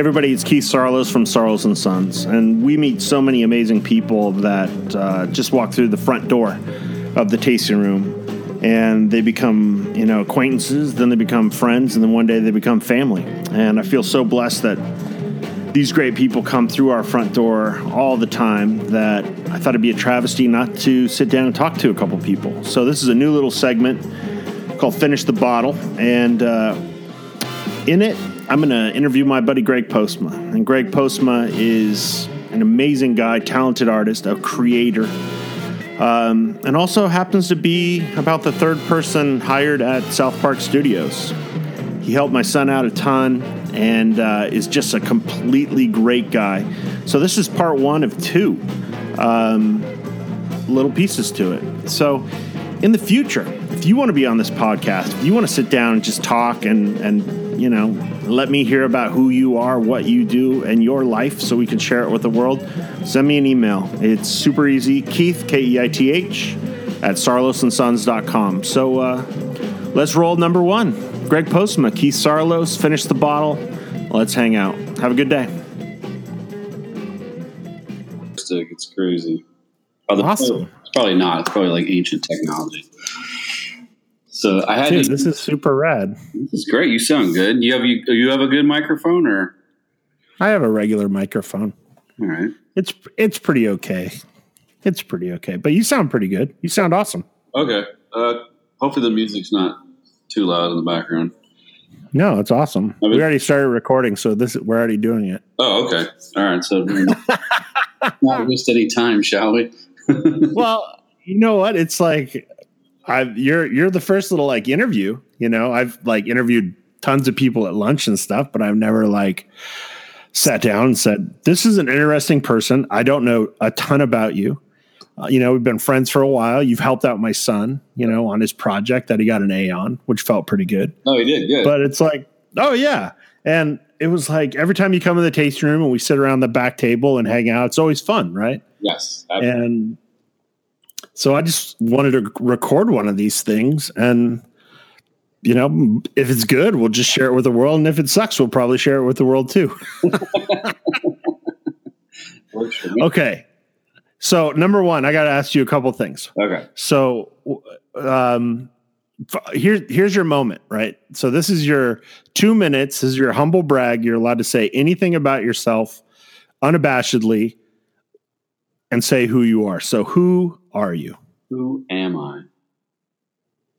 everybody, it's Keith Sarloos from Sarloos and Sons, and we meet so many amazing people that uh, just walk through the front door of the tasting room, and they become you know acquaintances, then they become friends, and then one day they become family. And I feel so blessed that these great people come through our front door all the time that I thought it'd be a travesty not to sit down and talk to a couple people. So this is a new little segment called "Finish the Bottle," and uh, in it I'm going to interview my buddy Greg Postma. And Greg Postma is an amazing guy, talented artist, a creator, um, and also happens to be about the third person hired at South Park Studios. He helped my son out a ton and uh, is just a completely great guy. So, this is part one of two um, little pieces to it. So, in the future, if you want to be on this podcast, if you want to sit down and just talk and, and you know, let me hear about who you are, what you do, and your life so we can share it with the world, send me an email. It's super easy. Keith, K E I T H, at sarloosandsons.com. So uh, let's roll number one. Greg Postma, Keith Sarloos, finish the bottle. Let's hang out. Have a good day. It's crazy. Awesome. It's probably not. It's probably like ancient technology. So I had Dude, to, this is super rad. this is great. You sound good. You have you you have a good microphone or I have a regular microphone. all right. It's it's pretty okay. It's pretty okay. But you sound pretty good. You sound awesome. Okay. Uh, hopefully the music's not too loud in the background. No, it's awesome. I mean- we already started recording, so this we're already doing it. Oh, okay. All right. So not waste any time, shall we? well, you know what? It's like I've you're you're the first little like interview. You know, I've like interviewed tons of people at lunch and stuff, but I've never like sat down and said, "This is an interesting person. I don't know a ton about you." Uh, you know, we've been friends for a while. You've helped out my son, you know, on his project that he got an A on, which felt pretty good. Oh, he did good. But it's like, oh yeah. And it was like every time you come in the tasting room and we sit around the back table and hang out, it's always fun, right? yes. absolutely. And so I just wanted to record one of these things. And, you know, if it's good, we'll just share it with the world. And if it sucks, we'll probably share it with the world too. Works for me. Okay. So, number one, I got to ask you a couple things. Okay. So, um, here, here's your moment, right? So, this is your two minutes. This is your humble brag. You're allowed to say anything about yourself unabashedly and say who you are. So, who are you? Who am I?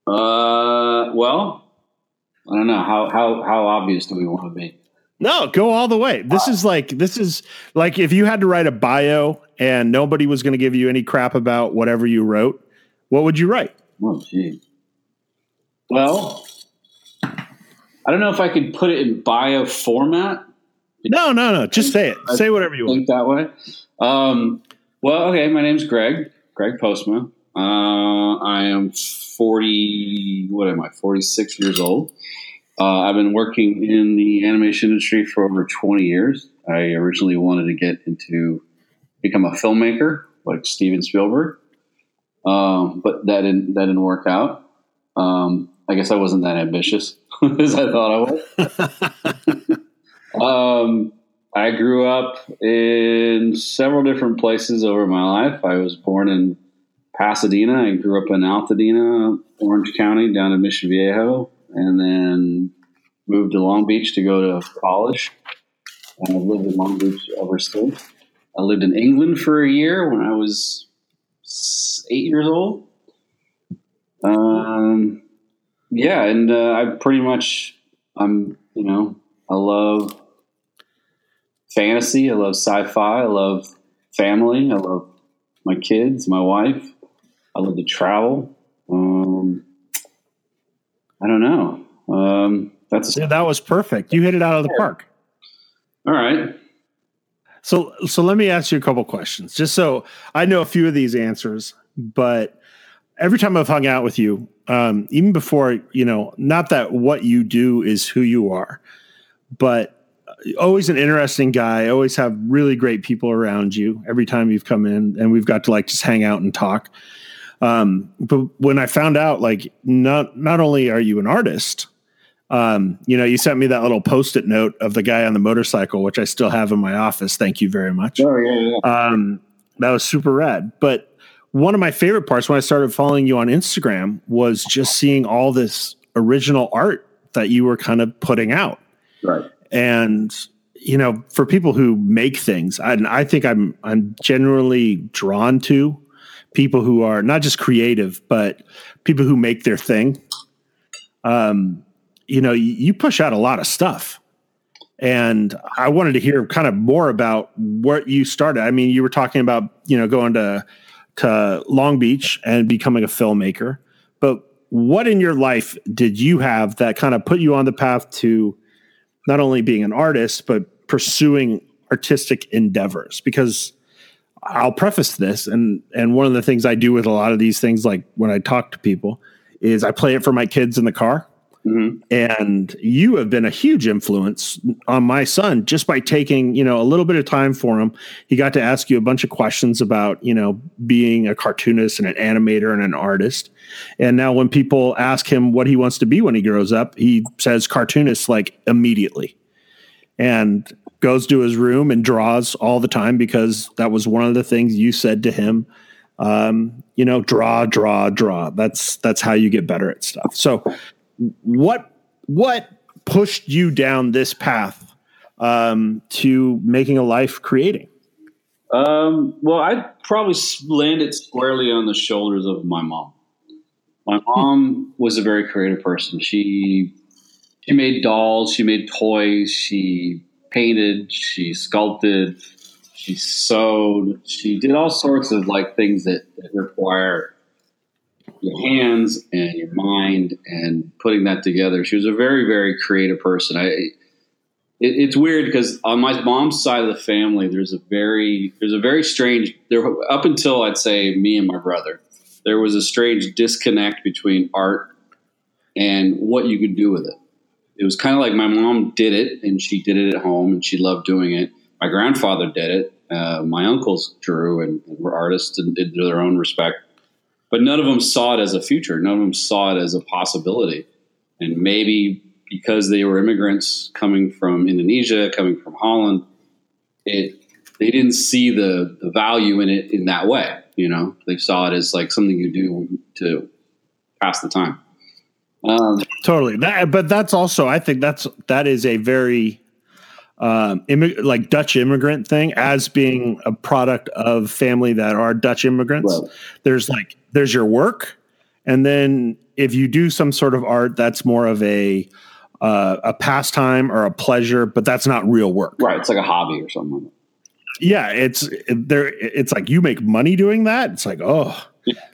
Uh, well, I don't know how how how obvious do we want to be? No, go all the way. This is like this is like if you had to write a bio and nobody was going to give you any crap about whatever you wrote, what would you write? Oh, gee. Well, I don't know if I could put it in bio format. No, no, no. Just say it. Say whatever you want. that way. Um, well, okay. My name's Greg. Greg Postma. Uh, I am forty. What am I? Forty six years old. Uh, I've been working in the animation industry for over twenty years. I originally wanted to get into become a filmmaker like Steven Spielberg, um, but that didn't that didn't work out. Um, I guess I wasn't that ambitious as I thought I was. Um, I grew up in several different places over my life. I was born in Pasadena. I grew up in Altadena, Orange County, down in Mission Viejo, and then moved to Long Beach to go to college. And I've lived in Long Beach ever since. I lived in England for a year when I was eight years old. Um, yeah, and uh, I pretty much, I'm, you know, I love fantasy. I love sci-fi. I love family. I love my kids, my wife. I love to travel. Um, I don't know. Um, that's Yeah, that was perfect. You hit it out of the park. all right. So, so let me ask you a couple questions, just so I know a few of these answers. But every time I've hung out with you, um, even before you know, not that what you do is who you are, but always an interesting guy. Always have really great people around you every time you've come in, and we've got to like just hang out and talk. Um, but when I found out, like, not not only are you an artist, Um, you know, you sent me that little post-it note of the guy on the motorcycle, which I still have in my office. Thank you very much. Oh yeah, yeah. Um, that was super rad. But one of my favorite parts when I started following you on Instagram was just seeing all this original art that you were kind of putting out. Right. And you know, for people who make things, and I think I'm I'm generally drawn to people who are not just creative, but people who make their thing. Um, you know, you push out a lot of stuff. And I wanted to hear kind of more about what you started. I mean, you were talking about, you know, going to to Long Beach and becoming a filmmaker. But what in your life did you have that kind of put you on the path to not only being an artist, but pursuing artistic endeavors? Because I'll preface this, and and one of the things I do with a lot of these things, like when I talk to people, is I play it for my kids in the car. Mm-hmm. And you have been a huge influence on my son just by taking, you know, a little bit of time for him. He got to ask you a bunch of questions about, you know, being a cartoonist and an animator and an artist. And now when people ask him what he wants to be when he grows up, he says cartoonist like immediately. And goes to his room and draws all the time because that was one of the things you said to him. Um, you know, draw, draw, draw. That's that's how you get better at stuff. So, what what pushed you down this path um, to making a life creating? Um, well, I probably landed squarely on the shoulders of my mom. My mom was a very creative person. She she made dolls, she made toys, she painted, she sculpted, she sewed, she did all sorts of like things that, that require your hands and your mind and putting that together. She was a very, very creative person. I, it, it's weird because on my mom's side of the family, there's a very, there's a very strange. There up until I'd say me and my brother, there was a strange disconnect between art and what you could do with it it was kind of like my mom did it and she did it at home and she loved doing it. My grandfather did it. Uh, my uncles drew and, were artists and did their own respect, but none of them saw it as a future. None of them saw it as a possibility. And maybe because they were immigrants coming from Indonesia, coming from Holland, it they didn't see the, the value in it in that way. You know, they saw it as like something you do to pass the time. Um, totally. That, but that's also, I think that's that is a very um, immig- like Dutch immigrant thing as being a product of family that are Dutch immigrants. Right. There's like there's your work, and then if you do some sort of art, that's more of a uh, a pastime or a pleasure, but that's not real work. Right. It's like a hobby or something. Yeah, it's there. It's like you make money doing that. It's like oh,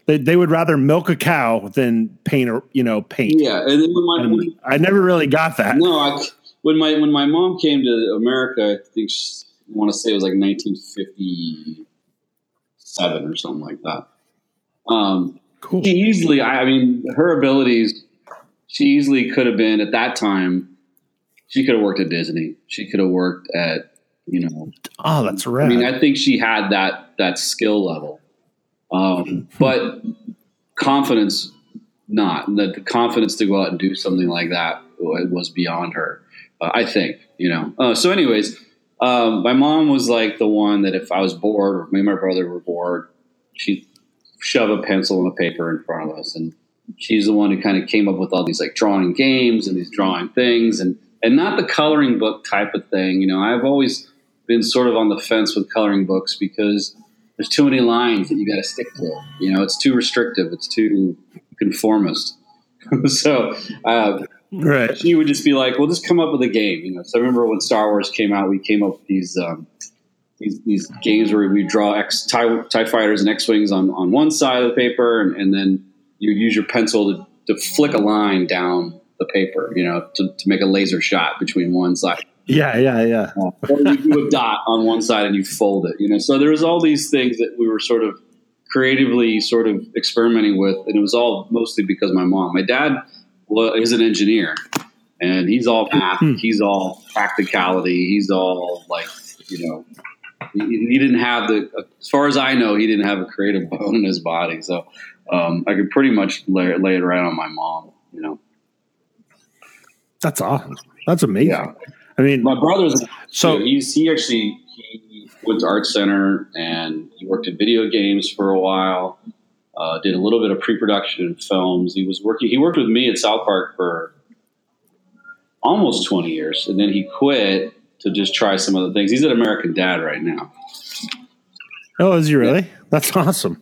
they, they would rather milk a cow than paint or you know paint. Yeah, and my, and I never really got that. No, I, when my when my mom came to America, I think she, I want to say it was like 1957 or something like that. Um, cool. She easily, I, mean, her abilities. She easily could have been at that time. She could have worked at Disney. She could have worked at you know. Oh, that's right. I mean, I think she had that that skill level. Um, but confidence, not that the confidence to go out and do something like that was beyond her. Uh, I think, you know. Uh, so, anyways, um, my mom was like the one that if I was bored or me and my brother were bored, she'd shove a pencil and a paper in front of us, and she's the one who kind of came up with all these like drawing games and these drawing things, and and not the coloring book type of thing. You know, I've always been sort of on the fence with coloring books because there's too many lines that you got to stick to. You know, it's too restrictive. It's too conformist. so, uh, right. She would just be like, "Well, just come up with a game." You know. So I remember when Star Wars came out, we came up with these um, these, these games where we draw X TIE, TIE fighters and X wings on on one side of the paper, and, and then you use your pencil to, to flick a line down the paper. You know, to, to make a laser shot between one side. Yeah, yeah, yeah. or you do a dot on one side and you fold it. You know, so there was all these things that we were sort of creatively sort of experimenting with, and it was all mostly because my mom. My dad well, is an engineer, and he's all math. Hmm. He's all practicality. He's all like you know. He, he, didn't have the, as far as I know, he didn't have a creative bone in his body. So um, I could pretty much lay, lay it right on my mom. You know. That's awesome. That's amazing. Yeah. I mean, My brother's So- so he's he actually he went to art center and he worked in video games for a while. Uh, did a little bit of pre-production in films. He was working. He worked with me at South Park for almost twenty years, and then he quit to just try some other things. He's an American Dad right now. oh, is he really? That's awesome.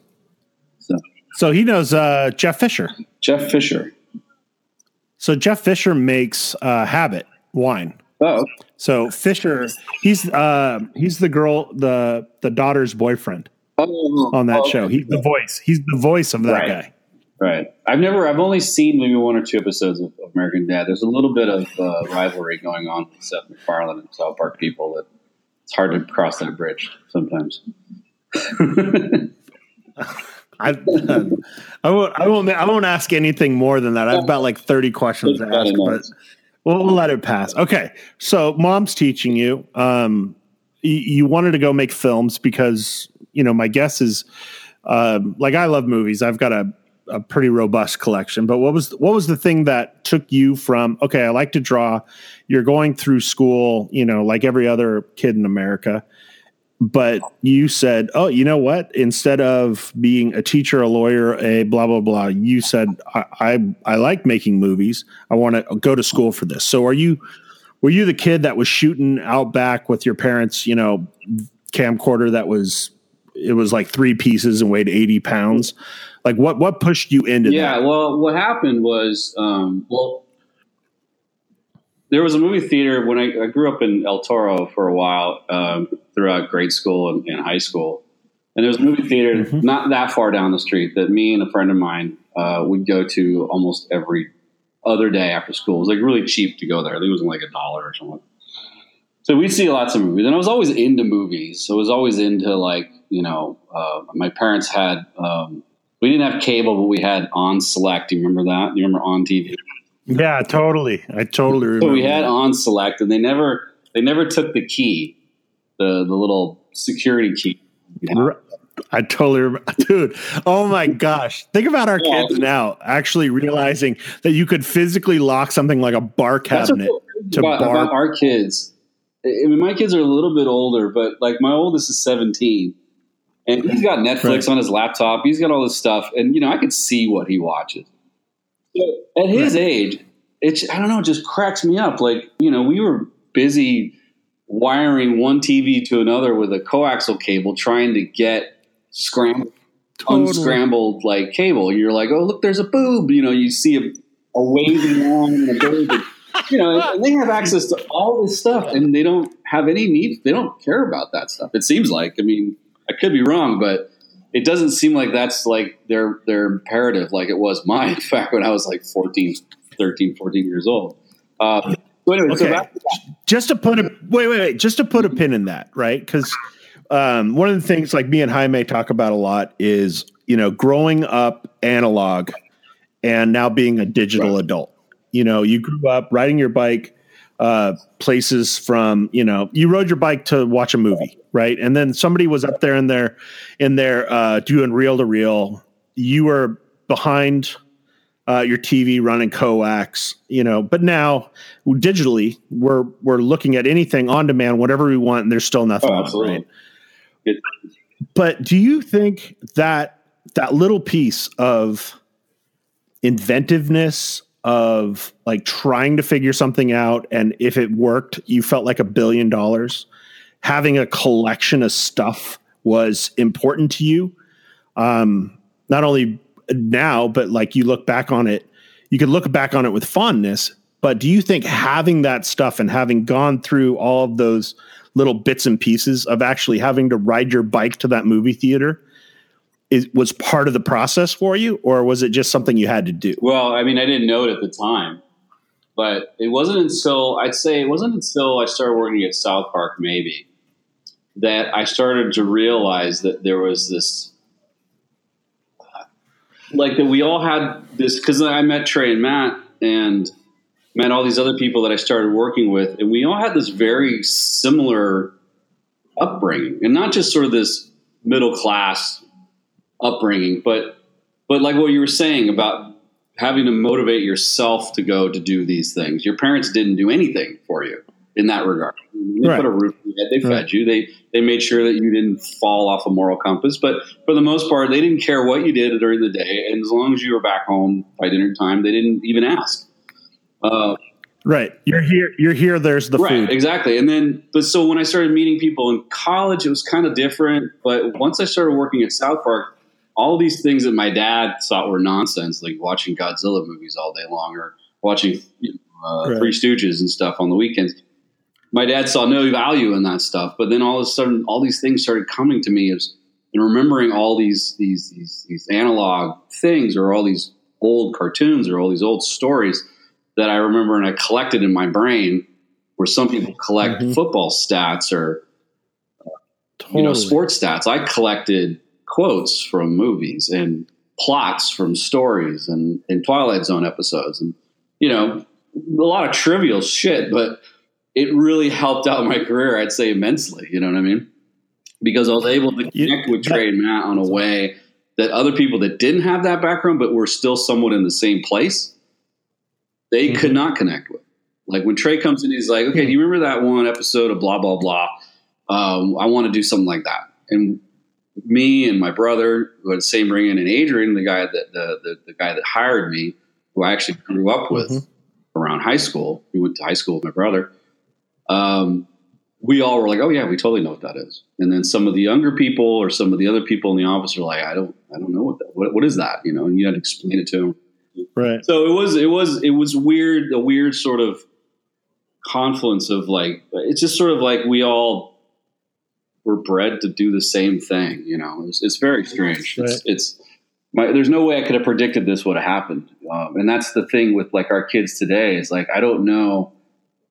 So So he knows uh, Jeff Fischer. Jeff Fischer. So Jeff Fischer makes uh, Habit wine. Oh, So Fischer, he's uh, he's the girl, the the daughter's boyfriend oh on that okay. show. He's the voice. He's the voice of that Right. guy. Right. I've never. I've only seen maybe one or two episodes of, of American Dad. There's a little bit of uh, rivalry going on with Seth MacFarlane and South Park people that it's hard to cross that bridge sometimes. I, I won't. I won't. I won't ask anything more than that. I've about like thirty questions to ask, but we'll, we'll let it pass. Okay. So mom's teaching you. Um, you, you wanted to go make films because you know my guess is, um, like I love movies. I've got a a pretty robust collection. But what was what was the thing that took you from okay? I like to draw. You're going through school, you know, like every other kid in America but you said, "Oh, you know what? Instead of being a teacher, a lawyer, a blah blah blah, you said I I, I like making movies. I want to go to school for this." So, are you were you the kid that was shooting out back with your parents? You know, camcorder that was it was like three pieces and weighed eighty pounds. Like what what pushed you into Yeah. that? Yeah. Well, what happened was, um, well, there was a movie theater when I, I grew up in El Toro for a while um, throughout grade school and, and high school. And there was a movie theater Mhm. not that far down the street that me and a friend of mine uh, would go to almost every other day after school. It was like really cheap to go there. I think it was like a dollar or something. So we'd see lots of movies, and I was always into movies. So I was always into like you know, uh, my parents had. Um, we didn't have cable, but we had on select. Do you remember that? You remember on TV? Yeah, totally. I totally remember. So we had that. on select, and they never they never took the key, the the little security key. I totally remember, dude. Oh my gosh! Think about our Yeah. kids now actually realizing that you could physically lock something like a bar cabinet. what's so crazy to about, bar- about our kids. I mean, my kids are a little bit older, but like my oldest is seventeen, and he's got Netflix Right. on his laptop. He's got all this stuff, and you know, I could see what he watches. So at his age, it's I don't know, it just cracks me up. Like you know, we were busy wiring one TV to another with a coaxial cable, trying to get scrambled Totally. unscrambled like cable. You're like, oh look, there's a boob. You know, you see a, a waving line and a boob. and, You know, and they have access to all this stuff, and they don't have any need. They don't care about that stuff. It seems like. I mean, I could be wrong, but it doesn't seem like that's like their their imperative, like it was mine back when I was like 14, 13, 14 years old. Uh, so anyway, so Okay. that. just to put a wait, wait, wait, just to put a pin in that, right? Because um, one of the things like me and Jaime talk about a lot is you know growing up analog and now being a digital Right. adult. You know, you grew up riding your bike uh, places from you know you rode your bike to watch a movie, right? And then somebody was up there in their in their uh, doing reel to reel. You were behind uh, your TV running coax, you know. But now digitally, we're we're looking at anything on demand, whatever we want, and there's still nothing. Oh, on, absolutely. right? But do you think that that little piece of inventiveness of like trying to figure something out and if it worked you felt like a billion dollars. Having a collection of stuff was important to you. Um not only now but like you look back on it you could look back on it with fondness but do you think having that stuff and having gone through all of those little bits and pieces of actually having to ride your bike to that movie theater is was part of the process for you or was it just something you had to do? Well, I mean, I didn't know it at the time, but it wasn't until I'd say it wasn't until I started working at South Park, maybe, that I started to realize that there was this, like that we all had this because I met Trey and Matt and met all these other people that I started working with, and we all had this very similar upbringing, and not just sort of this middle class upbringing, but but like what you were saying about having to motivate yourself to go to do these things. Your parents didn't do anything for you in that regard. They Right. put a roof on your head. They fed Right. you. They they made sure that you didn't fall off a moral compass. But for the most part, they didn't care what you did during the day, and as long as you were back home by dinner time, they didn't even ask. Uh, Right. You're here. You're here. There's the right, food. exactly. And then, but so when I started meeting people in college, it was kind of different. But once I started working at South Park, all these things that my dad thought were nonsense, like watching Godzilla movies all day long or watching uh, Right. Three Stooges and stuff on the weekends, my dad saw no value in that stuff. But then all of a sudden, all these things started coming to me as and remembering all these these these these analog things or all these old cartoons or all these old stories that I remember and I collected in my brain. Where some people collect Mhm. football stats or Totally. you know sports stats. I collected quotes from movies and plots from stories and, and Twilight Zone episodes and you know a lot of trivial shit, but it really helped out my career. I'd say immensely. You know what I mean? Because I was able to connect with Trey and Matt on a way that other people that didn't have that background but were still somewhat in the same place, they could not connect with. Like when Trey comes in, he's like, "Okay, do you remember that one episode of blah blah blah? Um, I want to do something like that." And me and my brother, who had the same ring in, and Adrian, the guy that the, the the guy that hired me, who I actually grew up with Mhm. around high school, we went to high school with my brother. Um, we all were like, "Oh yeah, we totally know what that is." And then some of the younger people or some of the other people in the office were like, "I don't, I don't know what that. What, what is that?" You know, and you had to explain it to them. right. So it was it was it was weird a weird sort of confluence of like it's just sort of like we all were bred to do the same thing. You know, it's, it's very strange. Right. It's, it's my, there's no way I could have predicted this would have happened. Um, and that's the thing with like our kids today is like I don't know.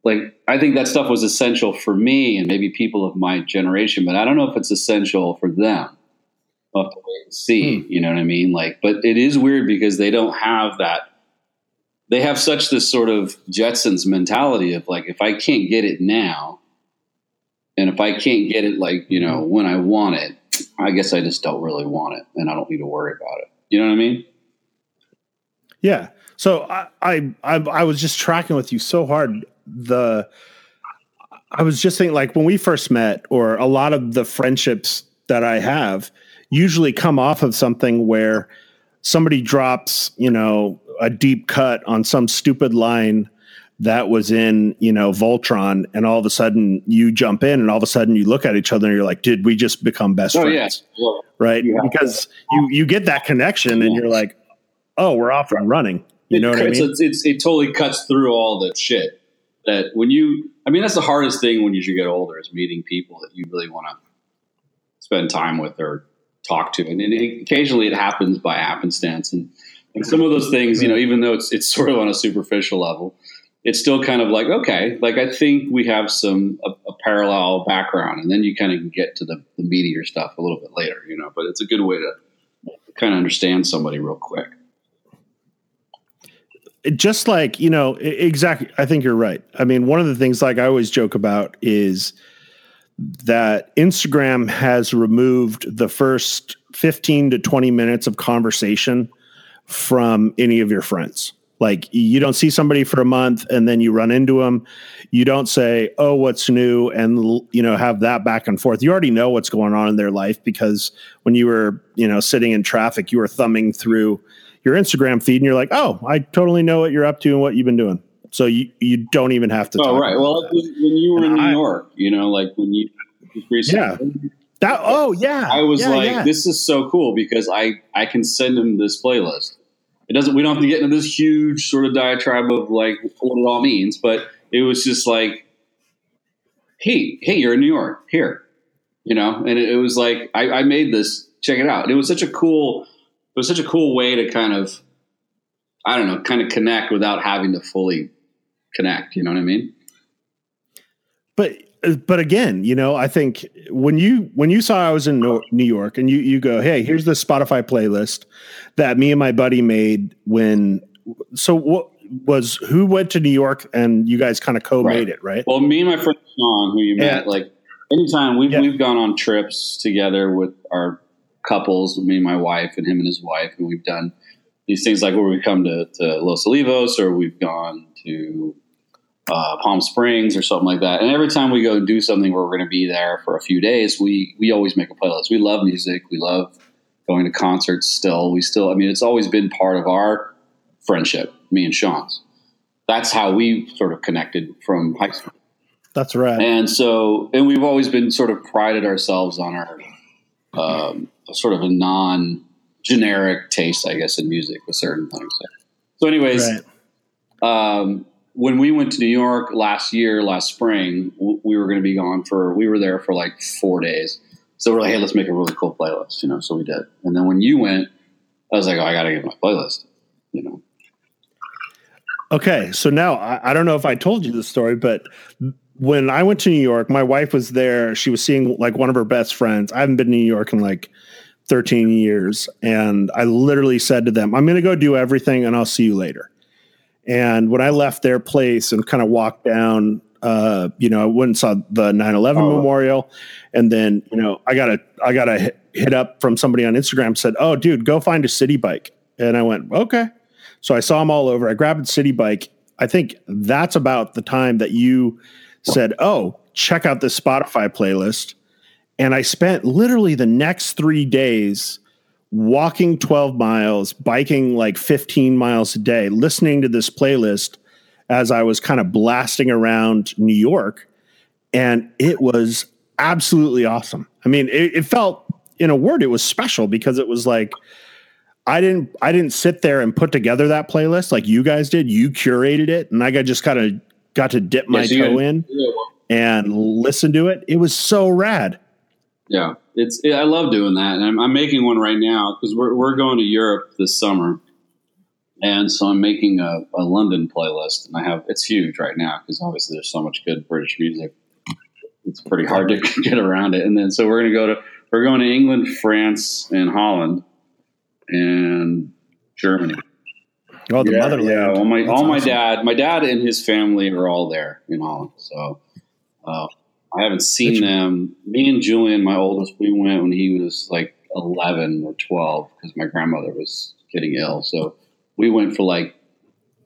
Like I think that stuff was essential for me and maybe people of my generation, but I don't know if it's essential for them. We'll have to wait and see. Hmm. You know what I mean? Like, but it is weird because they don't have that. They have such this sort of Jetsons mentality of like, if I can't get it now, and if I can't get it like you know mm-hmm. when I want it, I guess I just don't really want it, and I don't need to worry about it. You know what I mean? Yeah. So I, I I I was just tracking with you so hard. The I was just thinking like when we first met, or a lot of the friendships that I have usually come off of something where somebody drops, you know, a deep cut on some stupid line that was in, you know, Voltron, and all of a sudden you jump in, and all of a sudden you look at each other and you're like, did we just become best Oh friends? yeah, well, Right? Yeah. Because you you get that connection, and you're like, oh, we're off and running. You know what I mean? It's, it's, it totally cuts through all the shit that when you, I mean, that's the hardest thing when you should get older is meeting people that you really want to spend time with or talk to. And, and it, occasionally it happens by happenstance. And, and some of those things, you know, even though it's, it's sort of on a superficial level, it's still kind of like, okay, like I think we have some, a, a parallel background. And then you kind of get to the, the meatier stuff a little bit later, you know, but it's a good way to kind of understand somebody real quick. just like you know exactly i think you're right i mean one of the things like i always joke about is that instagram has removed the first 15 to 20 minutes of conversation from any of your friends like you don't see somebody for a month and then you run into them you don't say oh what's new and you know have that back and forth you already know what's going on in their life because when you were you know sitting in traffic you were thumbing through your Instagram feed and you're like, oh, I totally know what you're up to and what you've been doing. So you, you don't even have to. Oh, talk right. Well, that. when when you were in And New York, you know, like when you recently, that. Oh yeah, I was Yeah, like, yeah. this is so cool because I I can send him this playlist. It doesn't. We don't have to get into this huge sort of diatribe of like what it all means, but it was just like, hey, hey, you're in New York here, you know, and it, it was like I, I made this. Check it out. And it was such a cool. It was such a cool way to kind of, I don't know, kind of connect without having to fully connect. You know what I mean? but but again, you know, I think when you when you saw I was in New York and you you go, hey, here's the Spotify playlist that me and my buddy made when. So what was who went to New York and you guys kind of co-made Right. it, right? Well, me and my friend Sean, who you met, Yeah. like anytime we've Yeah. we've gone on trips together with our couples, me and my wife, and him and his wife, and we've done these things like where we come to, to Los Olivos or we've gone to uh, Palm Springs or something like that. And every time we go and do something where we're going to be there for a few days, we we always make a playlist. We love music. We love going to concerts. Still, we still. I mean, it's always been part of our friendship. Me and Sean's. That's how we sort of connected from high school. That's right. And so, and we've always been sort of prided ourselves on our um, sort of a non generic taste, I guess, in music with certain things. So, anyways, right. um, when we went to New York last year, last spring, we were going to be gone for, we were there for like four days. So we're like, hey, let's make a really cool playlist, you know. So we did. And then when you went, I was like, oh, I got to get my playlist, you know. Okay, so now I, I don't know if I told you the story, but when I went to New York, my wife was there. She was seeing like one of her best friends. I haven't been to New York in like 13 years. And I literally said to them, I'm going to go do everything and I'll see you later. And when I left their place and kind of walked down, uh, you know, I went and saw the 9 11 oh. memorial. And then, you know, I got a, I got a hit, hit up from somebody on Instagram said, Oh, dude, go find a Citi Bike. And I went, Okay. So I saw them all over. I grabbed a Citi Bike. I think that's about the time that you said, Oh, check out this Spotify playlist. And I spent literally the next three days walking 12 miles, biking like 15 miles a day, listening to this playlist as I was kind of blasting around New York. And it was absolutely awesome. I mean, it, it felt, in a word, it was special because it was like, I didn't I didn't sit there and put together that playlist like you guys did. You curated it, and I got just kind of got to dip my yeah, so toe in and listen to it. It was so rad. Yeah, it's it, I love doing that, and I'm, I'm making one right now because we're we're going to Europe this summer, and so I'm making a, a London playlist, and I have it's huge right now because obviously there's so much good British music. It's pretty hard to get around it, and then so we're going to go to we're going to England, France, and Holland, and Germany. Oh, the yeah, motherland! Yeah, well, my That's all awesome. my dad, my dad and his family are all there in Holland, so. Uh, I haven't seen them. Me and Julian, my oldest, we went when he was like 11 or 12 because my grandmother was getting ill. So we went for like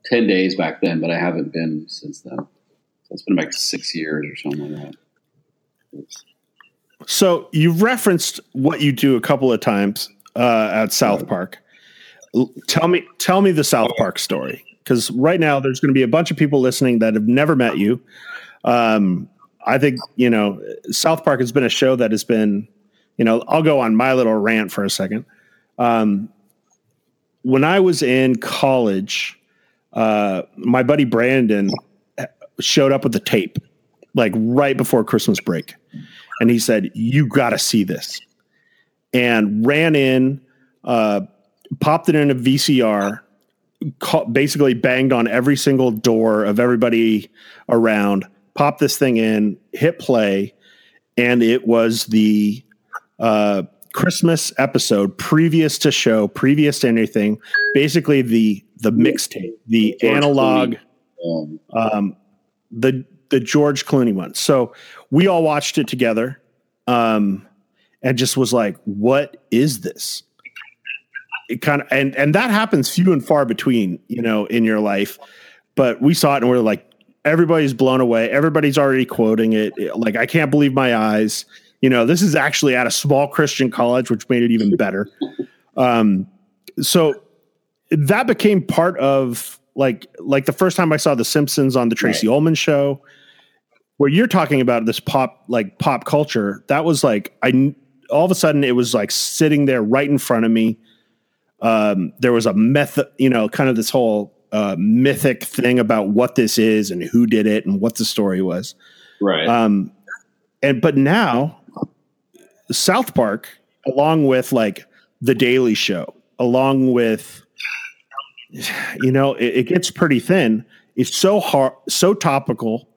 10 days back then, but I haven't been since then. So it's been like six years or something like that. It's, so you've referenced what you do a couple of times uh, at South Park. Tell me, tell me the South Park story because right now there's going to be a bunch of people listening that have never met you. Um, I think you know South Park has been a show that has been, you know, I'll go on my little rant for a second. Um, when I was in college, uh, my buddy Brandon showed up with the tape, like right before Christmas break, and he said, "You got to see this," and ran in, uh, popped it in a VCR. Basically, banged on every single door of everybody around pop this thing in, hit play, and it was the uh, Christmas episode previous to show, previous to anything. Basically, the the mixtape, the George analog, um, the the George Clooney one. So we all watched it together, um, and just was like, "What is this?" It kind of and and that happens few and far between, you know, in your life. But we saw it and we are like, everybody's blown away. Everybody's already quoting it. Like, I can't believe my eyes. You know, this is actually at a small Christian college, which made it even better. Um, so that became part of like like the first time I saw The Simpsons on the Tracey right. Ullman show, where you're talking about this pop like pop culture. That was like I all of a sudden it was like sitting there right in front of me. Um, there was a method, you know, kind of this whole uh, mythic thing about what this is and who did it and what the story was. Right. Um, and but now South Park, along with like the Daily Show, along with you know, it, it gets pretty thin. It's so hard, so topical,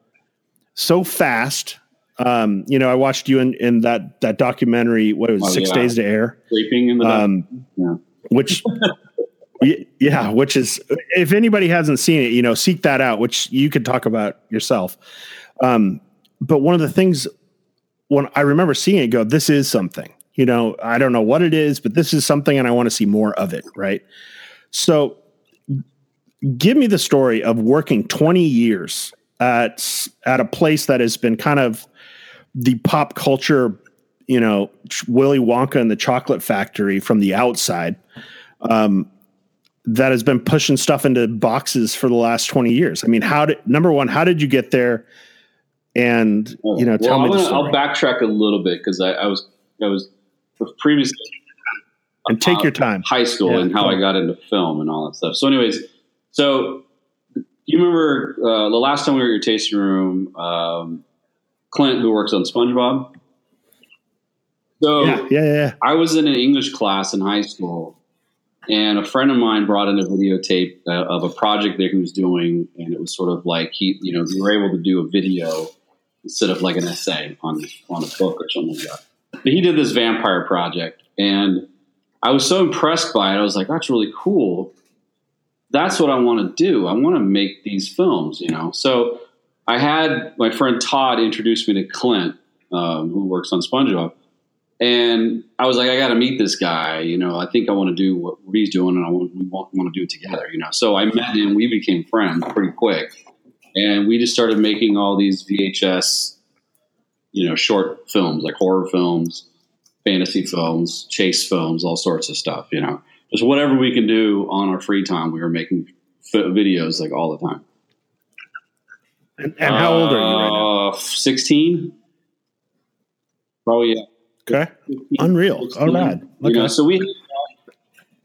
so fast. Um, you know, I watched you in, in that that documentary. What was oh, six yeah. days to air? Sleeping in the um, yeah. which yeah, which is if anybody hasn't seen it, you know, seek that out, which you could talk about yourself. Um, but one of the things when I remember seeing it, go, this is something. You know, I don't know what it is, but this is something, and I want to see more of it. Right. So, give me the story of working 20 years at at a place that has been kind of the pop culture, you know, Willy Wonka and the Chocolate Factory from the outside. Um, that has been pushing stuff into boxes for the last 20 years. I mean, how did number one, how did you get there? And you know, tell well, me. Gonna, I'll backtrack a little bit because I, I, was I was previously and take your time. High school yeah, and how I got into film and all that stuff. So, anyways, so you remember uh, the last time we were at your tasting room? Um, Clint, who works on SpongeBob. So yeah, yeah, yeah. I was in an English class in high school, and a friend of mine brought in a videotape uh, of a project that he was doing, and it was sort of like he, you know, we were able to do a video instead of like an essay on on a book or something like that. But he did this vampire project, and I was so impressed by it. I was like, "That's really cool." That's what I want to do. I want to make these films, you know. So I had my friend Todd introduce me to Clint, um, who works on SpongeBob and I was like, I got to meet this guy. You know, I think I want to do what he's doing, and I want, we want, want to do it together. You know, so I met him. We became friends pretty quick, and we just started making all these VHS, you know, short films like horror films, fantasy films, chase films, all sorts of stuff. You know, just whatever we can do on our free time. We were making videos like all the time. And, and how old are you right now? Uh, sixteen. Probably yeah. Okay. Unreal. All right. Okay. You know, so we.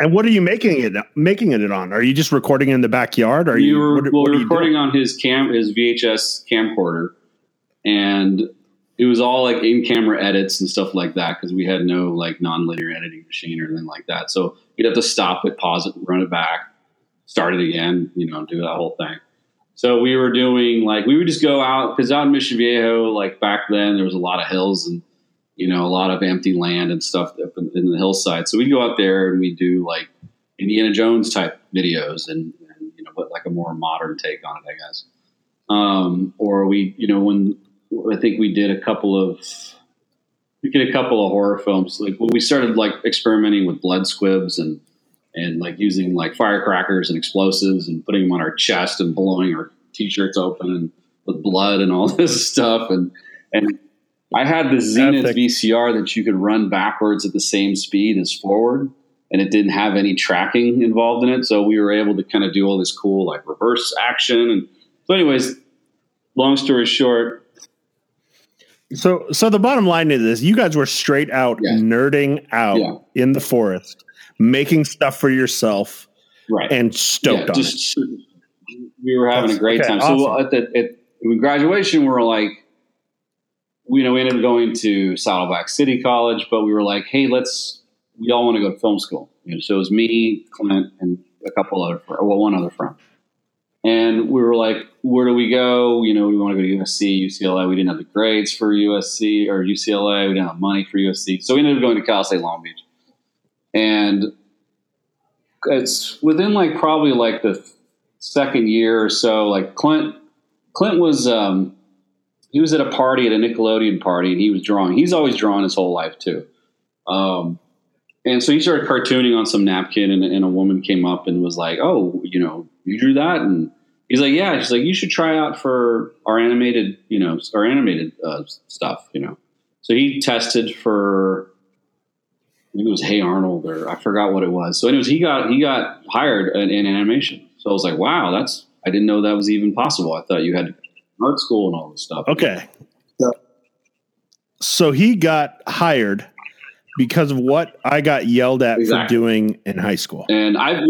And what are you making it making it on? Are you just recording in the backyard? Are we you? Were, what, well, what we're recording on his cam, his VHS camcorder, and it was all like in camera edits and stuff like that because we had no like non-linear editing machine or anything like that. So you'd have to stop it, pause it, run it back, start it again, you know, do that whole thing. So we were doing like we would just go out because out in Mission Viejo, like back then, there was a lot of hills and you know, a lot of empty land and stuff up in, in the hillside. So we go out there and we do like Indiana Jones type videos and, and you know, but like a more modern take on it, I guess. Um, or we, you know, when I think we did a couple of, we did a couple of horror films. Like when we started like experimenting with blood squibs and, and like using like firecrackers and explosives and putting them on our chest and blowing our t-shirts open and with blood and all this stuff. And, and I had the Zenith Epic. VCR that you could run backwards at the same speed as forward, and it didn't have any tracking involved in it. So we were able to kind of do all this cool like reverse action. And so, anyways, long story short. So, so the bottom line is this: you guys were straight out yeah. nerding out yeah. in the forest, making stuff for yourself, right? And stoked yeah, on just, it. We were having That's, a great okay, time. Awesome. So at the at, graduation, we were like you know, we ended up going to Saddleback City College, but we were like, hey, let's, we all want to go to film school. You know, so it was me, Clint, and a couple other, well, one other friend. And we were like, where do we go? You know, we want to go to USC, UCLA. We didn't have the grades for USC or UCLA. We didn't have money for USC. So we ended up going to Cal State Long Beach. And it's within like probably like the second year or so, like Clint, Clint was, um, he was at a party at a Nickelodeon party and he was drawing. He's always drawn his whole life too. Um, and so he started cartooning on some napkin and, and, a woman came up and was like, Oh, you know, you drew that? And he's like, yeah. She's like, you should try out for our animated, you know, our animated uh, stuff, you know? So he tested for, I think it was Hey Arnold or I forgot what it was. So anyways, he got, he got hired in, in animation. So I was like, wow, that's, I didn't know that was even possible. I thought you had to art school and all this stuff. Okay. So, so he got hired because of what I got yelled at exactly. for doing in high school. And I,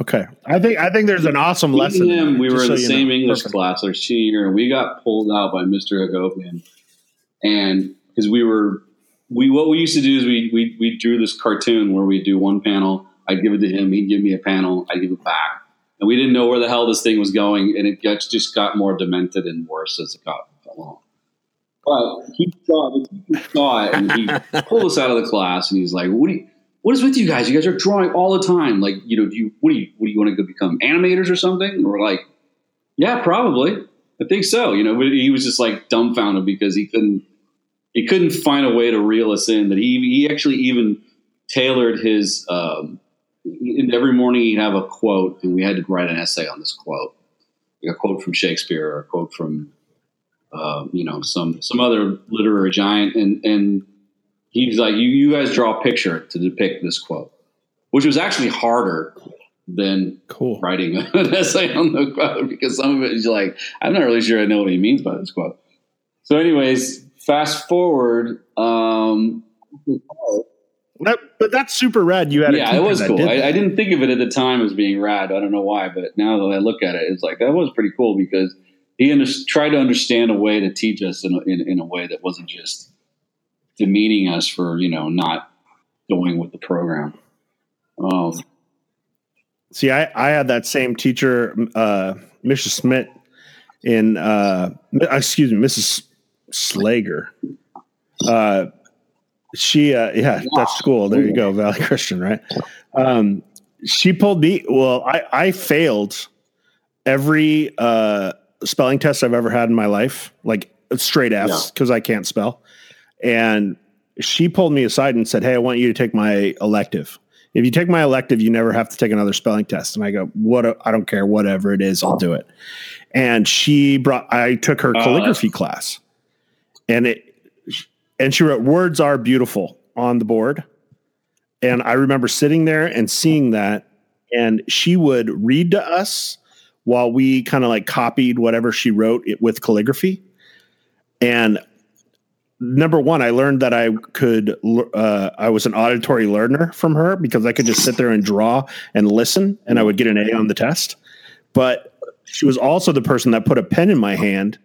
okay, I think I think there's an awesome lesson. Him, we were in the same know. English Perfect. class our senior year, and we got pulled out by Mr. Hagopian, and because we were we what we used to do is we we we drew this cartoon where we do one panel. I'd give it to him. He'd give me a panel. I'd give it back and we didn't know where the hell this thing was going, and it gets, just got more demented and worse as it got along. But he saw, he saw it, and he pulled us out of the class, and he's like, "What do you?" What is with you guys? You guys are drawing all the time. Like, you know, do you what do you what do you want to become animators or something? And we're like, yeah, probably. I think so. You know, he was just like dumbfounded because he couldn't he couldn't find a way to reel us in. That he he actually even tailored his um, every morning he'd have a quote, and we had to write an essay on this quote, like a quote from Shakespeare or a quote from uh, you know some some other literary giant, and and he's like, you you guys draw a picture to depict this quote, which was actually harder than cool. writing an essay on the quote because some of it is like I'm not really sure I know what he means by this quote. So, anyways, fast forward. Um, that, but that's super rad. You had it. yeah, it was cool. Did I, I, didn't think of it at the time as being rad. I don't know why, but now that I look at it, it's like that was pretty cool because he under, tried to understand a way to teach us in a, in, in a way that wasn't just demeaning us for you know not going with the program. Um, See, I, I had that same teacher, uh, Mrs. Smith, in uh, excuse me, Mrs. Slager. Uh, she, uh, yeah, that's school. There you go, Valley Christian, right? Um, she pulled me. Well, I, I failed every uh, spelling test I've ever had in my life, like straight F's because yeah. I can't spell. And she pulled me aside and said, "Hey, I want you to take my elective." if you take my elective, you never have to take another spelling test. And I go, what? I don't care, whatever it is, I'll do it. And she brought, I took her uh, calligraphy uh, class and it, and she wrote, words are beautiful on the board. And I remember sitting there and seeing that. And she would read to us while we kind of like copied whatever she wrote it with calligraphy. And number one, I learned that I could, uh, I was an auditory learner from her because I could just sit there and draw and listen, and I would get an A on the test. But she was also the person that put a pen in my hand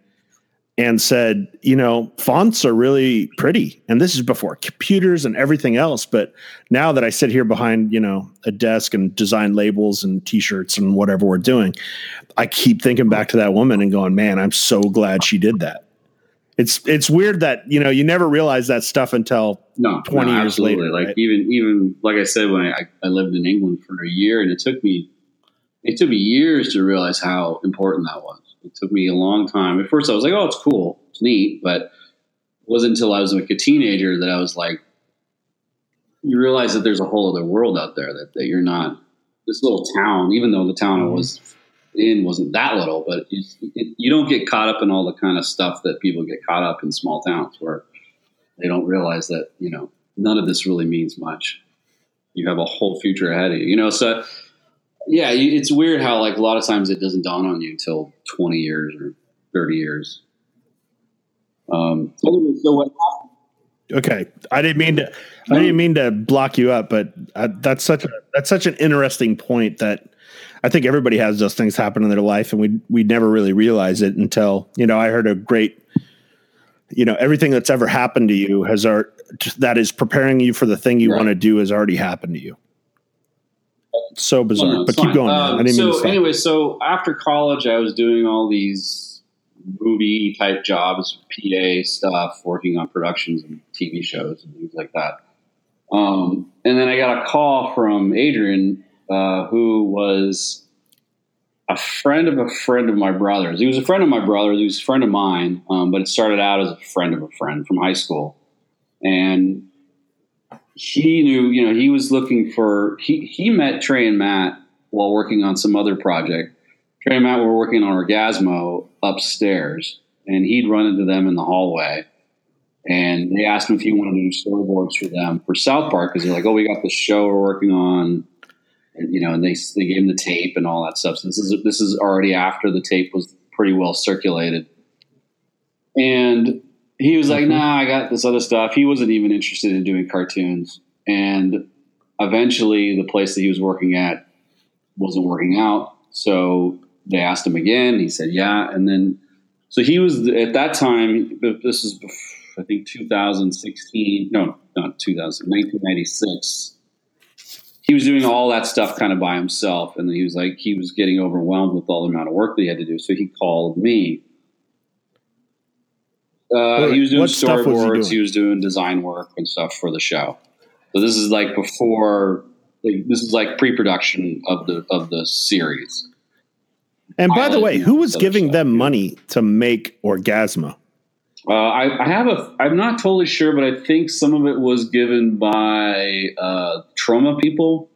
and said, you know, fonts are really pretty. And this is before computers and everything else. But now that I sit here behind, you know, a desk and design labels and t shirts and whatever we're doing, I keep thinking back to that woman and going, man, I'm so glad she did that it's it's weird that you know you never realize that stuff until no, 20 no, years later like right? even even like i said when I, I lived in england for a year and it took me it took me years to realize how important that was it took me a long time at first i was like oh it's cool it's neat but it wasn't until i was like a teenager that i was like you realize that there's a whole other world out there that, that you're not this little town even though the town mm-hmm. was in wasn't that little, but it, it, you don't get caught up in all the kind of stuff that people get caught up in small towns where they don't realize that you know none of this really means much. You have a whole future ahead of you, you know. So yeah, it's weird how like a lot of times it doesn't dawn on you until twenty years or thirty years. Um, so what Okay, I didn't mean to. I didn't mean to block you up, but I, that's such a that's such an interesting point that I think everybody has those things happen in their life, and we we never really realize it until you know. I heard a great, you know, everything that's ever happened to you has our that is preparing you for the thing you right. want to do has already happened to you. So bizarre, well, no, but keep going. Um, so anyway, so after college, I was doing all these movie type jobs, PA stuff, working on productions and TV shows and things like that. Um, and then I got a call from Adrian uh, who was a friend of a friend of my brother's. He was a friend of my brother's. He was a friend of mine, um, but it started out as a friend of a friend from high school. And he knew, you know, he was looking for, he, he met Trey and Matt while working on some other project. Trey and Matt were working on Orgazmo upstairs, and he'd run into them in the hallway. And they asked him if he wanted to do storyboards for them for South Park because they're like, oh, we got this show we're working on and, you know, and they they gave him the tape and all that stuff. So this is this is already after the tape was pretty well circulated, and he was like, mm-hmm. "Nah, I got this other stuff." He wasn't even interested in doing cartoons, and eventually, the place that he was working at wasn't working out, so they asked him again. He said, "Yeah," and then so he was at that time. This is I think 2016. No, not 2000. 1996 he was doing all that stuff kind of by himself. And he was like, he was getting overwhelmed with all the amount of work that he had to do. So he called me. Uh, he was doing storyboards. Was he, he, was doing design work and stuff for the show. So this is like before. Like, this is like pre-production of the of the series. And by the way, who was giving them money to make Orgazmo? Uh, I, I, have a. I'm not totally sure, but I think some of it was given by uh, Troma people.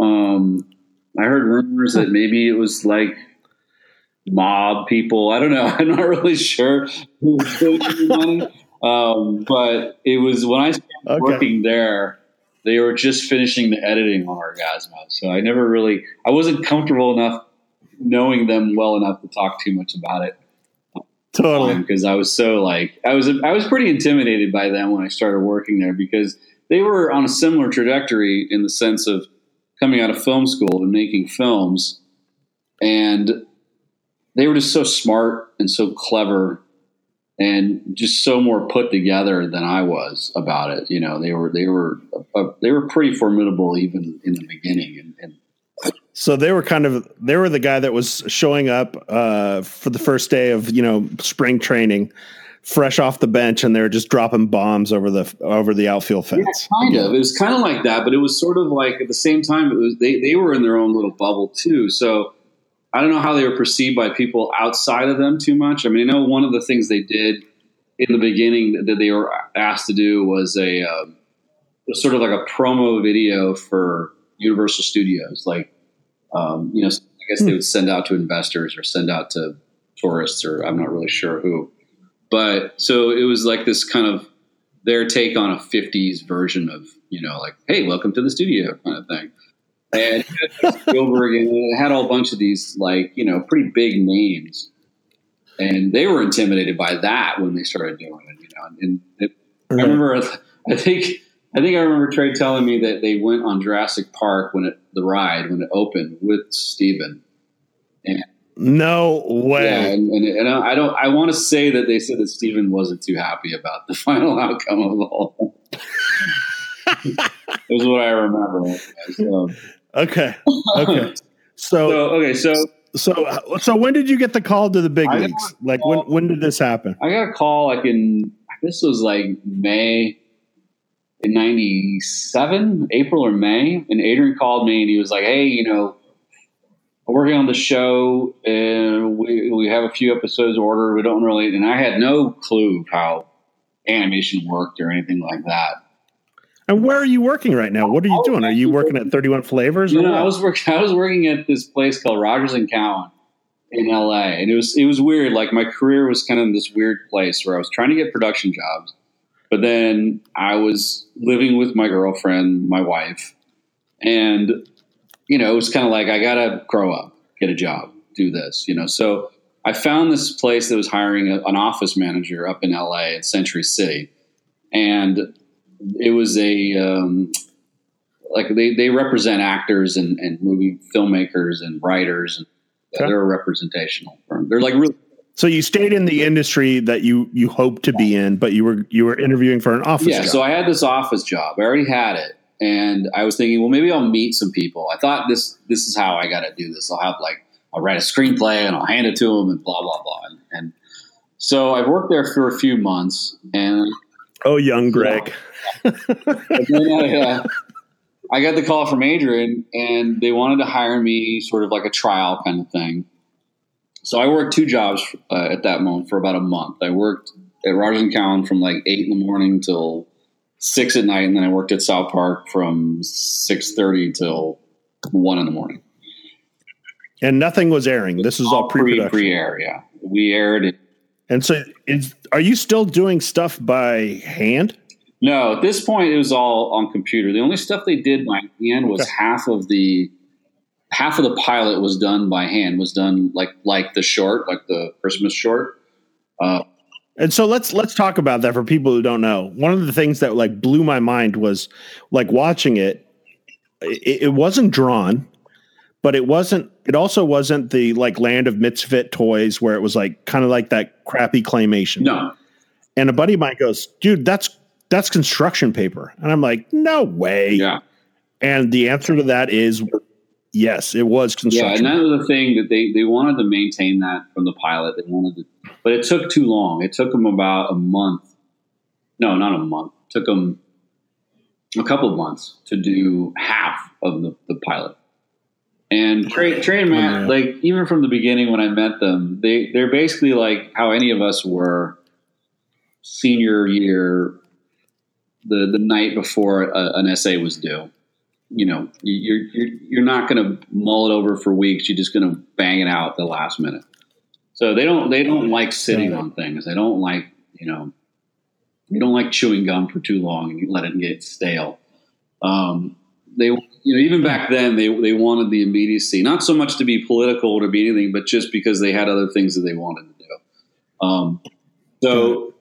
Um, I heard rumors that maybe it was like mob people. I don't know. I'm not really sure who was money. Um, but it was when I started okay. working there, they were just finishing the editing on Orgazmo. So I never really, I wasn't comfortable enough knowing them well enough to talk too much about it. Totally. Because I was so like, I was, I was pretty intimidated by them when I started working there because they were on a similar trajectory in the sense of coming out of film school and making films. And they were just so smart and so clever and just so more put together than I was about it. You know, they were they were uh, they were pretty formidable even in the beginning. And, and, so they were kind of they were the guy that was showing up uh, for the first day of you know spring training, fresh off the bench, and they were just dropping bombs over the over the outfield fence. Yeah, kind of. It was kind of like that, but it was sort of like at the same time it was they they were in their own little bubble too. So I don't know how they were perceived by people outside of them too much. I mean, I know one of the things they did in the beginning that they were asked to do was a um, was sort of like a promo video for Universal Studios. Like, um, you know, I guess they hmm. would send out to investors or send out to tourists, or I'm not really sure who. But so it was like this kind of their take on a 50s version of, you know, like, hey, welcome to the studio kind of thing and Spielberg, and it had a whole bunch of these like you know pretty big names, and they were intimidated by that when they started doing it. You know, and it, right. I remember, I think, I think I remember Trey telling me that they went on Jurassic Park when it the ride when it opened with Steven. And, no way. Yeah, and, and, and I don't. I want to say that they said that Steven wasn't too happy about the final outcome of the whole. is what I remember. So, Okay. Okay. So, so, okay. So so so when did you get the call to the big I leagues? Like when when did this happen? I got a call like in this was like May in '97, April or May, and Adrian called me and he was like, "Hey, you know." I'm working on the show and we, we have a few episodes ordered. We don't really, and I had no clue how animation worked or anything like that. And where are you working right now? What are you oh, doing? Are you working at 31 Flavors? You know, I was working. I was working at this place called Rogers and Cowan in LA, and it was it was weird. Like my career was kind of in this weird place where I was trying to get production jobs, but then I was living with my girlfriend, my wife, and you know, it was kind of like I gotta grow up, get a job, do this. You know, so I found this place that was hiring a, an office manager up in LA at Century City, and it was a um, like they, they represent actors and, and movie filmmakers and writers and okay. they're a representational firm. They're like really so you stayed in the industry that you you hoped to be in, but you were you were interviewing for an office. Job. Yeah, job. so I had this office job. I already had it, and I was thinking, well, maybe I'll meet some people. I thought this this is how I got to do this. I'll have like I'll write a screenplay and I'll hand it to them and blah blah blah. And, and so I worked there for a few months, and oh, young Greg. Yeah, I, uh, I got the call from Adrian, and they wanted to hire me sort of like a trial kind of thing. So I worked two jobs uh, at that moment for about a month. I worked at Rogers and Cowan from like eight in the morning till six at night, and then I worked at South Park from six thirty till one in the morning. And nothing was airing. This is all, all pre pre-air. Yeah, we aired it. And so, is, are you still doing stuff by hand? No, at this point it was all on computer. The only stuff they did by hand was okay. half of the half of the pilot was done by hand. Was done like like the short, like the Christmas short. Uh, and so let's let's talk about that for people who don't know. One of the things that like blew my mind was like watching it. It, it wasn't drawn, but it wasn't. It also wasn't the like Land of Misfit toys where it was like kind of like that crappy claymation. No. And a buddy of mine goes, "Dude, that's that's construction paper. And I'm like, no way. Yeah. And the answer to that is yes, it was construction. Yeah, and that was the thing that they, they wanted to maintain that from the pilot. They wanted to, but it took too long. It took them about a month. No, not a month. It took them a couple of months to do half of the, the pilot. And Trey, Trey and Matt, oh, yeah. like even from the beginning when I met them, they they're basically like how any of us were senior year the the night before a, an essay was due. you know, you're you're you're not going to mull it over for weeks. You're just going to bang it out the last minute. So they don't they don't like sitting on things. They don't like you know they don't like chewing gum for too long and let it get stale. Um, they you know even back then they they wanted the immediacy, not so much to be political or to be anything, but just because they had other things that they wanted to do. Um, so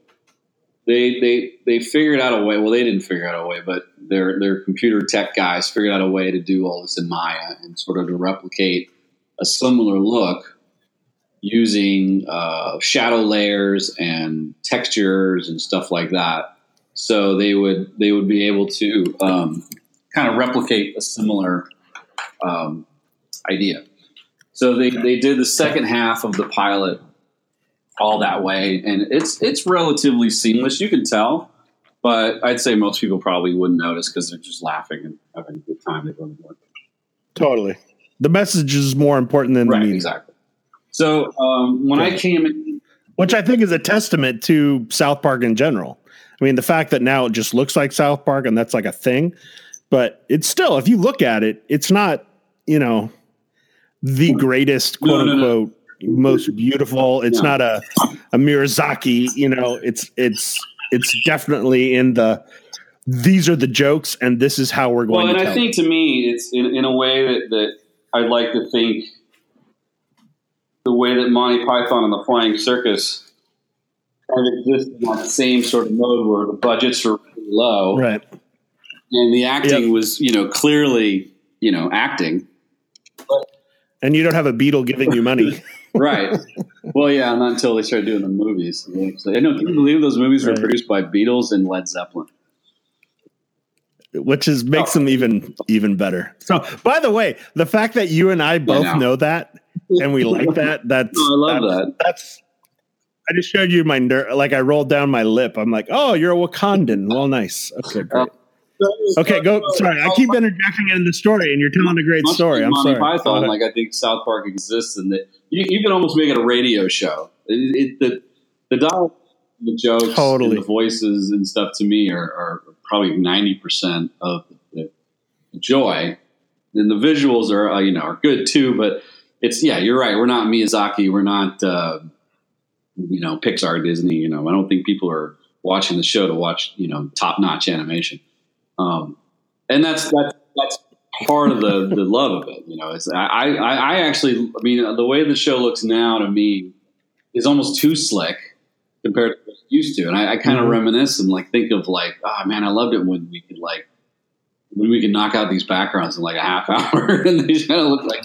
they they they figured out a way. Well, they didn't figure out a way, but their their computer tech guys figured out a way to do all this in Maya and sort of to replicate a similar look using uh, shadow layers and textures and stuff like that. So they would they would be able to um, kind of replicate a similar um, idea. So they, they did the second half of the pilot all that way, and it's it's relatively seamless. You can tell, but I'd say most people probably wouldn't notice because they're just laughing and having a good time. They don't Totally, the message is more important than right, the media. exactly. So um, when I came in, which I think is a testament to South Park in general. I mean, the fact that now it just looks like South Park and that's like a thing, but it's still, if you look at it, it's not, you know, the greatest No, quote no, no. unquote most beautiful. It's No. not a a Miyazaki, you know. It's it's it's definitely in the these are the jokes and this is how we're going well, and to I think to me, it's in, in a way that, that I'd like to think the way that Monty Python and the Flying Circus kind of exist in that same sort of mode where the budgets are really low right. And the acting Yep. was, you know, clearly, you know, acting. And you don't have a Beatle giving you money. Right. well, yeah, not until they started doing the movies. I know. Can you believe those movies were produced by Beatles and Led Zeppelin? which is makes Oh. them even even better. So, by the way, the fact that you and I both know. know that and we like that, that's No, I love that's, that. That's I just showed you my ner- like I rolled down my lip. I'm like, oh, you're a Wakandan. Well, nice. Okay, great. Uh, Okay, go. Sorry, I keep interjecting in the story, and you're telling a great story. I'm Monty sorry. Python, Go like I think South Park exists, and that you, you can almost make it a radio show. It, it, the the dialogue, the jokes, Totally. and the voices and stuff to me are, are probably ninety percent of the, the joy. And the visuals are uh, you know are good too, but it's yeah, you're right. We're not Miyazaki. We're not uh, you know Pixar, Disney. You know, I don't think people are watching the show to watch you know top notch animation. Um, and that's that's that's part of the the love of it. You know, I, I I actually I mean the way the show looks now to me is almost too slick compared to what it used to, and I, I kind of Mhm. reminisce and like think of like oh man, I loved it when we could like when we could knock out these backgrounds in like a half hour and they kind of look like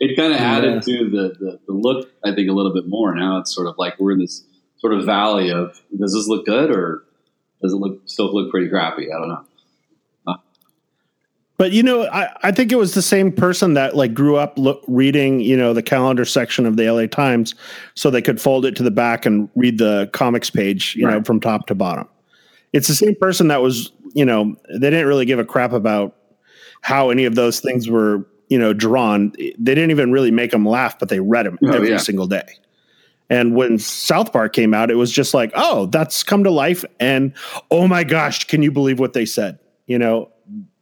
it kind of added Yeah. to the, the the look I think a little bit more. Now it's sort of like we're in this sort of valley of does this look good or does it look still look pretty crappy? I don't know. But you know, I, I think it was the same person that like grew up look, reading, you know, the calendar section of the LA Times, so they could fold it to the back and read the comics page, you know, from top to bottom. It's the same person that was, you know, they didn't really give a crap about how any of those things were, you know, drawn. They didn't even really make them laugh, but they read them Oh, every yeah. single day. And when South Park came out, it was just like, oh, that's come to life. And oh my gosh, can you believe what they said? You know,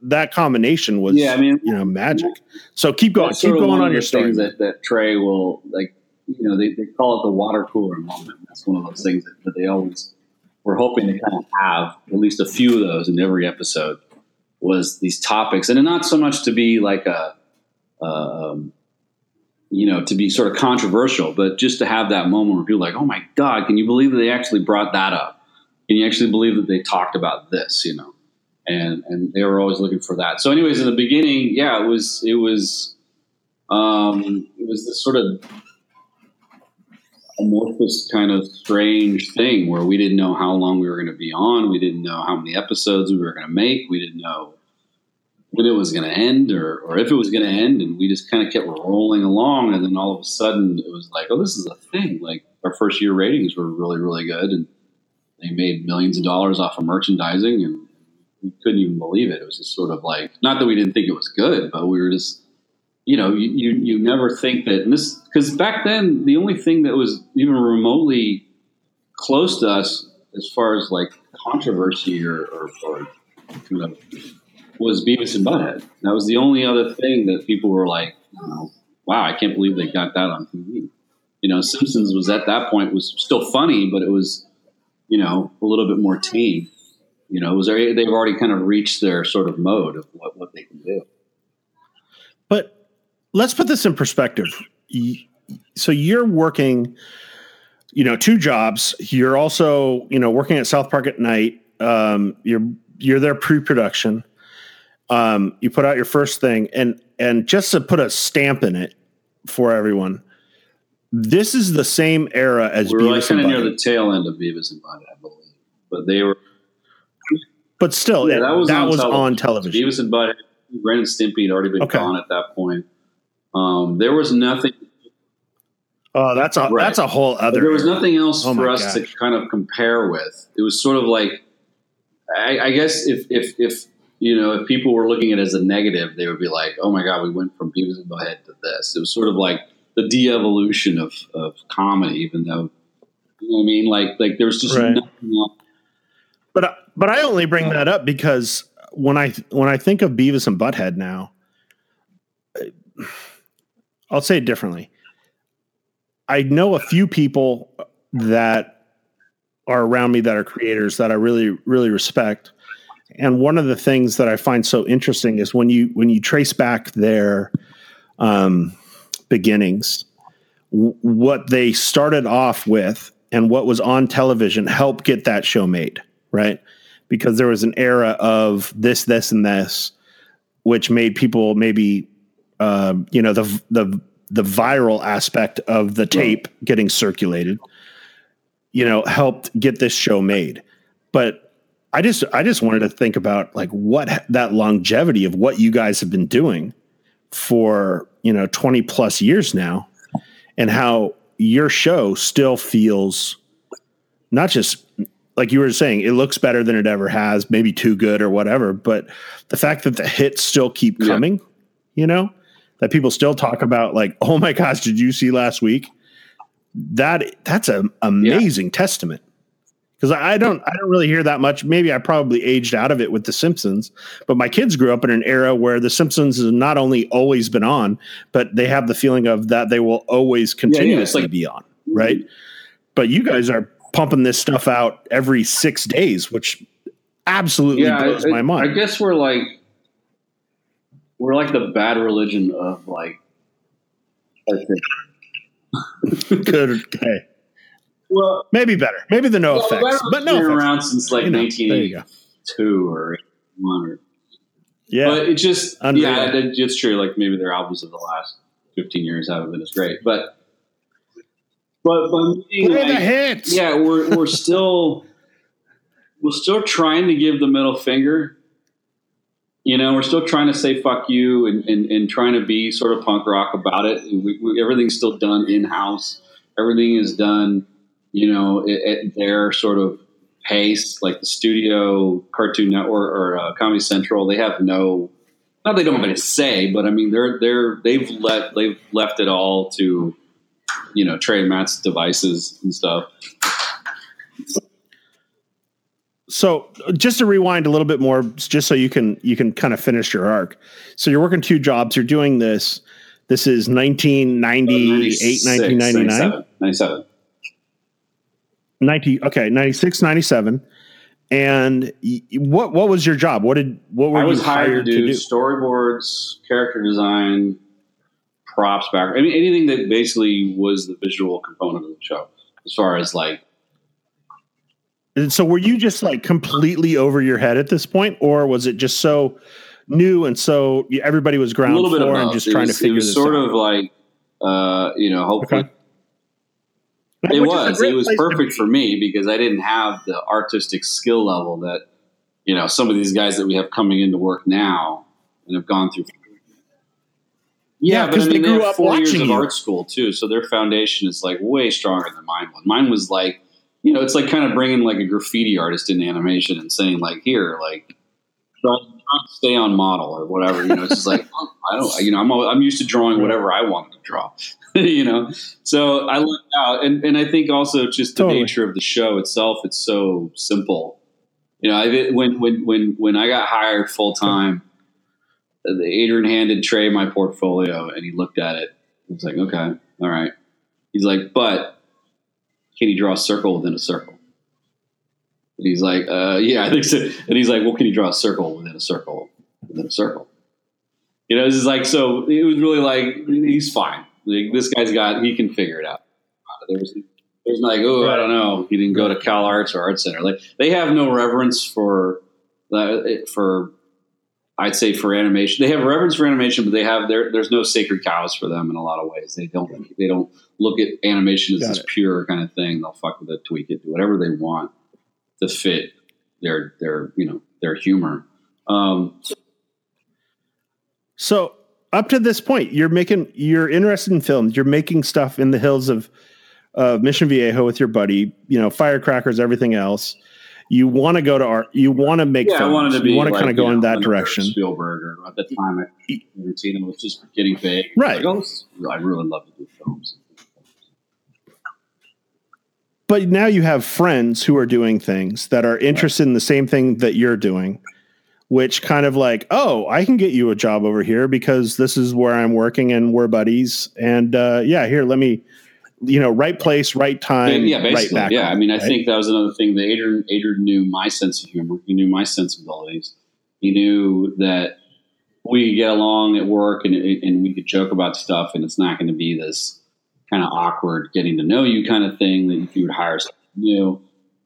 that combination was, Yeah, I mean, you know, magic. So keep going, keep going on your story. that, that Trey will like. You know, they, they call it the water cooler moment. That's one of those things that, that they always were hoping to kind of have at least a few of those in every episode. Was these topics, and not so much to be like a, um, you know, to be sort of controversial, but just to have that moment where people are like, oh my god, can you believe that they actually brought that up? Can you actually believe that they talked about this? You know, and and they were always looking for that. So, anyways, in the beginning, yeah, it was it was um, it was this sort of amorphous kind of strange thing where we didn't know how long we were going to be on, we didn't know how many episodes we were going to make, we didn't know when it was going to end or, or if it was going to end, and we just kind of kept rolling along, and then all of a sudden it was like, oh, this is a thing. Like our first year ratings were really really good, and they made millions of dollars off of merchandising, and we couldn't even believe it. It was just sort of like, not that we didn't think it was good, but we were just, you know, you you, you never think that, and this because back then the only thing that was even remotely close to us as far as like controversy or, or, or you know, was Beavis and Butthead. That was the only other thing that people were like, oh, "Wow, I can't believe they got that on TV." You know, Simpsons was at that point was still funny, but it was, you know, a little bit more tame. You know, was they've already kind of reached their sort of mode of what, what they can do. But let's put this in perspective. So you're working, you know, two jobs. You're also, you know, working at South Park at night. Um, you're you're there pre-production. Um, you put out your first thing, and and just to put a stamp in it for everyone, this is the same era as we're Beavis like kind of near the tail end of Beavis and Butthead, I believe, but they were. But still, yeah, that was, that on, was television. on television. Beavis and Butthead, Ren and Stimpy had already been okay. gone at that point. Um, there was nothing. Oh, that's a right. that's a whole other. There was nothing else oh for us gosh. to kind of compare with. It was sort of like, I, I, guess if if if you know if people were looking at it as a negative, they would be like, "Oh my god, we went from Beavis and Butthead to this." It was sort of like the de-evolution of of comedy, even though you know what I mean. Like like there's just right. nothing else. But I only bring that up because when I when I think of Beavis and Butthead now, I'll say it differently. I know a few people that are around me that are creators that I really really respect. And one of the things that I find so interesting is when you when you trace back their um, beginnings, w- what they started off with and what was on television helped get that show made, right? Because there was an era of this, this, and this, which made people maybe, uh, you know, the the the viral aspect of the tape getting circulated, you know, helped get this show made. But I just I just wanted to think about like what that longevity of what you guys have been doing for, you know, 20 plus years now and how your show still feels not just like you were saying, it looks better than it ever has, maybe too good or whatever, but the fact that the hits still keep coming, yeah. you know, that people still talk about like, oh my gosh, did you see last week? That that's an amazing yeah. testament. Because I don't I don't really hear that much. Maybe I probably aged out of it with The Simpsons, but my kids grew up in an era where The Simpsons has not only always been on, but they have the feeling of that they will always continuously yeah, like, be on, right? Mhm. But you guys are pumping this stuff out every six days, which absolutely blows my mind. I guess we're like we're like the bad religion of like. I think. Good. Okay. Well, maybe better. Maybe the no well, effects, but no. Been around since like you know, 1982 or one or. Yeah, but it just Unreal. yeah, it's true. Like maybe their albums of the last 15 years haven't been as great, but but but like, the hits. Yeah, we're we're still we're still trying to give the middle finger you know, we're still trying to say fuck you and, and, and trying to be sort of punk rock about it. We, we, everything's still done in house. Everything is done, you know, at, at, their sort of pace. Like the studio, Cartoon Network, or uh, Comedy Central, they have no, not they don't have to say, but I mean, they're they're they've let they've left it all to, you know, Trey Matt's devices and stuff. So just to rewind a little bit more, just so you can you can kind of finish your arc. So you're working two jobs. You're doing this. This is 1998, 1999? 97. 90, okay, 96, 97. And what what was your job? What did what were I was hired, hired to, do to, do? Storyboards, character design, props back. I mean anything that basically was the visual component of the show. As far as like and so were you just like completely over your head at this point, or was it just so new and so everybody was ground floor and just it trying was, to figure it was this sort out? of like, uh, you know, hopefully. Okay. It Which was. It was perfect for me because I didn't have the artistic skill level that, you know, some of these guys that we have coming into work now and have gone through. Yeah, because I mean, they grew they up four years of art school too, so their foundation is like way stronger than mine was. Mine was like you know, it's like kind of bringing like a graffiti artist into animation and saying like, here, like, stay on model or whatever. You know, it's just like oh, I don't, you know, I'm I'm used to drawing whatever I want to draw. you know, so I look out, and and I think also just the totally. nature of the show itself. It's so simple. You know, I, when when when when I got hired full time, Adrian handed Trey my portfolio, and he looked at it. He was like, "Okay, all right." He's like, "But can you draw a circle within a circle?" And he's like, uh, "Yeah, I think so." And he's like, "Well, can you draw a circle within a circle within a circle?" You know, this is like so. It was really like he's fine. Like this guy's got he can figure it out. There's there's like oh I don't know. He didn't go to Cal Arts or Art Center. Like they have no reverence for uh, for I'd say for animation. They have reverence for animation, but they have there. There's no sacred cows for them in a lot of ways. They don't. They don't look at animation as Got this it. pure kind of thing. They'll fuck with it, tweak it, do whatever they want to fit their their you know their humor. Um, So up to this point, you're making you're interested in films. You're making stuff in the hills of uh, Mission Viejo with your buddy. You know, firecrackers, everything else. You want to go to art. You want to make. yeah, films. I wanted to be. You want to like, kind of go you in that direction. Spielberg, or at the time, I, Tarantino was just getting big. Right. Like, oh, I really love to do films. But now you have friends who are doing things that are interested in the same thing that you're doing, which kind of like, oh, I can get you a job over here because this is where I'm working and we're buddies. And uh, yeah, here, let me, you know, right place, right time, yeah, right basically. back. yeah, I mean, I right? think that was another thing that Adrian, Adrian knew my sense of humor. He knew my sensibilities. He knew that we could get along at work and, and we could joke about stuff, and it's not going to be this kind of awkward getting to know you kind of thing that if you would hire someone new,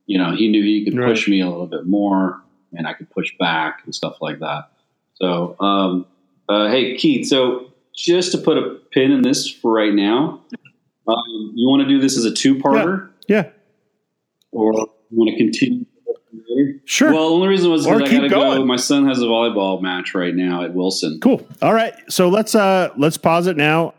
you know, he knew he could Right. push me a little bit more and I could push back and stuff like that. So, um, uh, hey, Keith, so just to put a pin in this for right now, um, you want to do this as a two parter? Yeah, or you want to continue? sure. Well, the only reason was because I keep got to go. My son has a volleyball match right now at Wilson. cool. All right. So let's, uh, let's pause it now.